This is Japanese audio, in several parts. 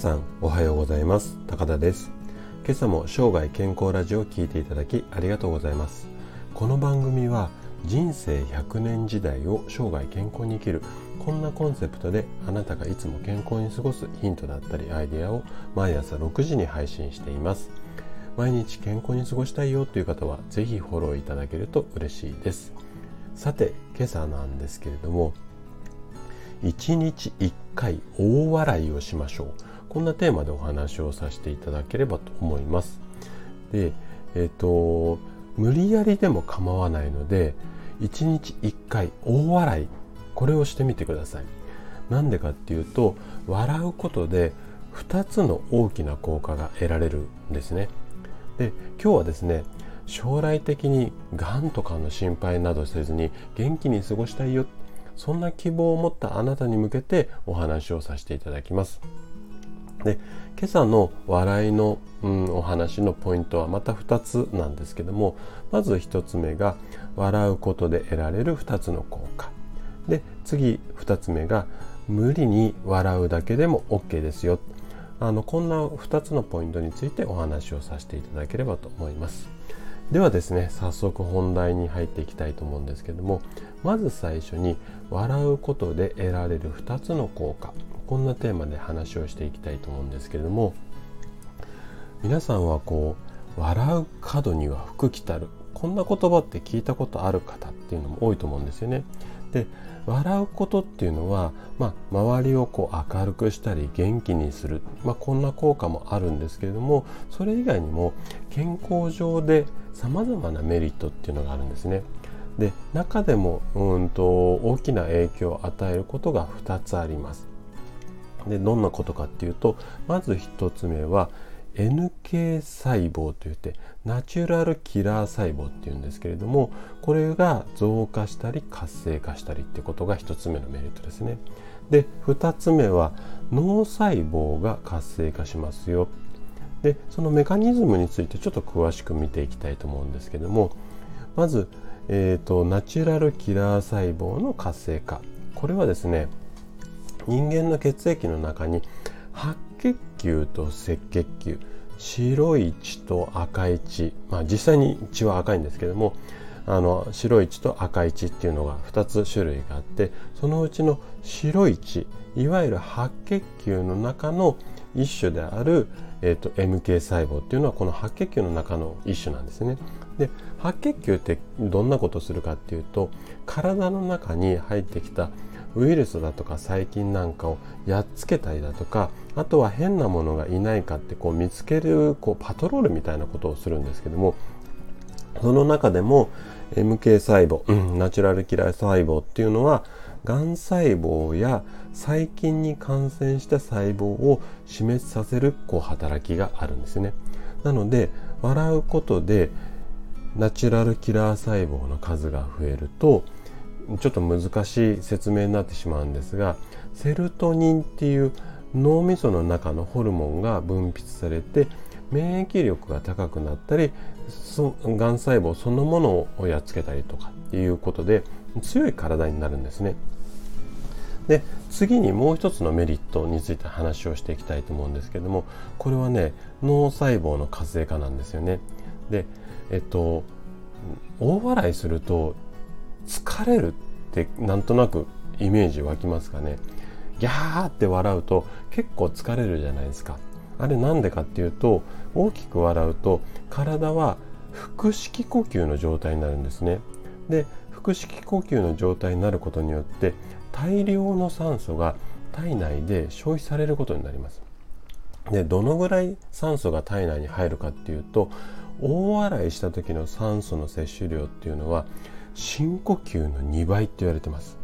さんおはようございます。高田です。今朝も生涯健康ラジオを聞いていただきありがとうございます。この番組は人生100年時代を生涯健康に生きるこんなコンセプトであなたがいつも健康に過ごすヒントだったりアイデアを毎朝6時に配信しています。毎日健康に過ごしたいよという方はぜひフォローいただけると嬉しいです。さて今朝なんですけれども1日1回大笑いをしましょう。こんなテーマでお話をさせていただければと思います。でえっ、ー、と無理やりでも構わないので1日1回大笑い。これをしてみてください。なんでかっていうと笑うことで2つの大きな効果が得られるんですね。で今日はですね将来的にがんとかの心配などせずに元気に過ごしたいよ。そんな希望を持ったあなたに向けてお話をさせていただきます。で今朝の笑いの、うん、お話のポイントはまた2つなんですけどもまず1つ目が笑うことで得られる2つの効果で次2つ目が無理に笑うだけでも OK ですよあのこんな2つのポイントについてお話をさせていただければと思います。ではですね早速本題に入っていきたいと思うんですけどもまず最初に笑うことで得られる2つの効果こんなテーマで話をしていきたいと思うんですけれども皆さんはこう笑う角には福来たるこんな言葉って聞いたことある方っていうのも多いと思うんですよね。で笑うことっていうのは、まあ、周りをこう明るくしたり元気にする、まあ、こんな効果もあるんですけれどもそれ以外にも健康上でさまざまなメリットっていうのがあるんですね。で中でもうんと大きな影響を与えることが2つあります。でどんなことかっていうとまず1つ目は NK 細胞といってナチュラルキラー細胞っていうんですけれどもこれが増加したり活性化したりってことが1つ目のメリットですね。で2つ目は脳細胞が活性化しますよ。でそのメカニズムについてちょっと詳しく見ていきたいと思うんですけどもまず、えーと、ナチュラルキラー細胞の活性化これはですね人間の血液の中に白球と赤血球白い血と赤い血、まあ、実際に血は赤いんですけどもあの白い血と赤い血っていうのが2つ種類があってそのうちの白い血いわゆる白血球の中の一種である、えーと、MK 細胞っていうのはこの白血球の中の一種なんですね。で白血球ってどんなことをするかっていうと体の中に入ってきたウイルスだとか細菌なんかをやっつけたりだとかあとは変なものがいないかってこう見つけるこうパトロールみたいなことをするんですけどもその中でも MK 細胞、うん、ナチュラルキラー細胞っていうのはがん細胞や細菌に感染した細胞を死滅させるこう働きがあるんですね。なので笑うことでナチュラルキラー細胞の数が増えるとちょっと難しい説明になってしまうんですがセロトニンっていう脳みその中のホルモンが分泌されて免疫力が高くなったりがん細胞そのものをやっつけたりとかっていうことで強い体になるんですね。で次にもう一つのメリットについて話をしていきたいと思うんですけどもこれはね脳細胞の活性化なんですよね。でえっと大笑いすると疲れるってなんとなくイメージ湧きますかね。ギャーって笑うと結構疲れるじゃないですか。あれなんでかっていうと大きく笑うと体は腹式呼吸の状態になるんですね。で腹式呼吸の状態になることによって大量の酸素が体内で消費されることになります。でどのぐらい酸素が体内に入るかっていうと大笑いした時の酸素の摂取量っていうのは深呼吸の2倍って言われてます。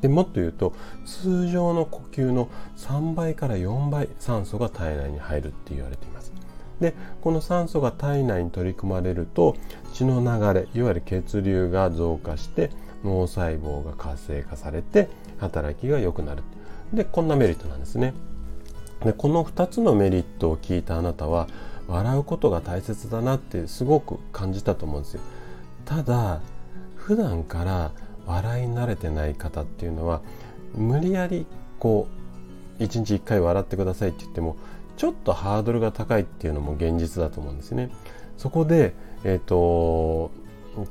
でもっと言うと通常の呼吸の3倍から4倍酸素が体内に入るって言われています。でこの酸素が体内に取り組まれると血の流れいわゆる血流が増加して脳細胞が活性化されて働きが良くなるでこんなメリットなんですねでこの2つのメリットを聞いたあなたは笑うことが大切だなってすごく感じたと思うんですよただ普段から笑い慣れてない方っていうのは無理やりこう1日1回笑ってくださいって言ってもちょっとハードルが高いっていうのも現実だと思うんですね。そこで、えーと、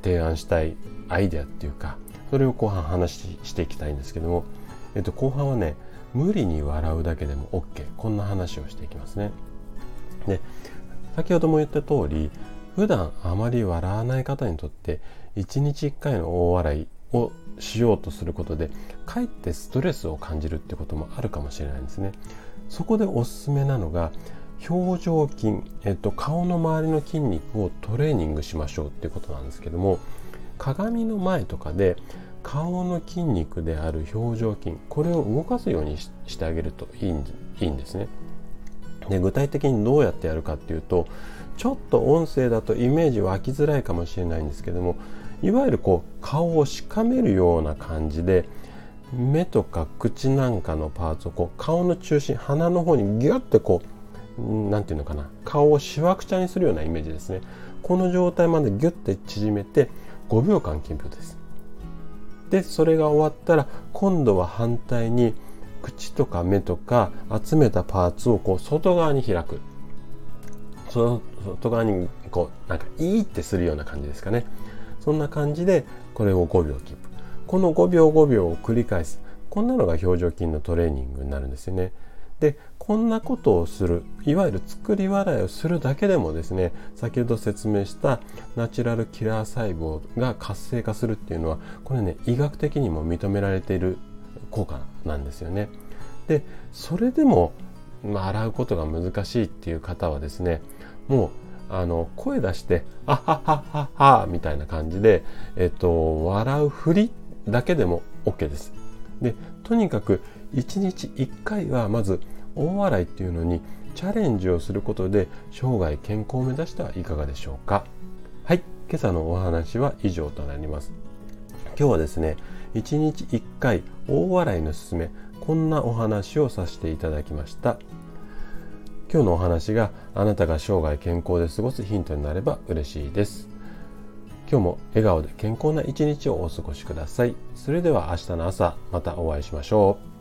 提案したいアイデアっていうかそれを後半話していきたいんですけども、えー、と後半はね無理に笑うだけでも OK こんな話をしていきますね。で先ほども言った通り普段あまり笑わない方にとって1日1回の大笑いをしようとすることでかえってストレスを感じるってこともあるかもしれないんですね。そこでおすすめなのが表情筋、えっと、顔の周りの筋肉をトレーニングしましょうっていうことなんですけども鏡の前とかで顔の筋肉である表情筋これを動かすようにしてあげるといいいいんですね。で具体的にどうやってやるかっていうとちょっと音声だとイメージ湧きづらいかもしれないんですけどもいわゆるこう顔をしかめるような感じで目とか口なんかのパーツをこう顔の中心鼻の方にギュッてこう何て言うのかな。顔をしわくちゃにするようなイメージですね。この状態までギュッて縮めて5秒間キープです。でそれが終わったら今度は反対に口とか目とか集めたパーツをこう外側に開く。その外側にこうなんかいいってするような感じですかね。そんな感じでこれを5秒キープ。この5秒5秒を繰り返す。こんなのが表情筋のトレーニングになるんですよね。でこんなことをするいわゆる作り笑いをするだけでもですね先ほど説明したナチュラルキラー細胞が活性化するっていうのはこれね医学的にも認められている効果なんですよね。でそれでも、まあ、洗うことが難しいっていう方はですねもうあの声出して「あはははは」みたいな感じで、えっと、笑うふりだけでも OK です。でとにかく1日1回はまず大笑いっていうのにチャレンジをすることで生涯健康を目指してはいかがでしょうか。はい。今朝のお話は以上となります。今日はですね1日1回大笑いのすすめこんなお話をさせていただきました。今日のお話があなたが生涯健康で過ごすヒントになれば嬉しいです。今日も笑顔で健康な一日をお過ごしください。それでは明日の朝またお会いしましょう。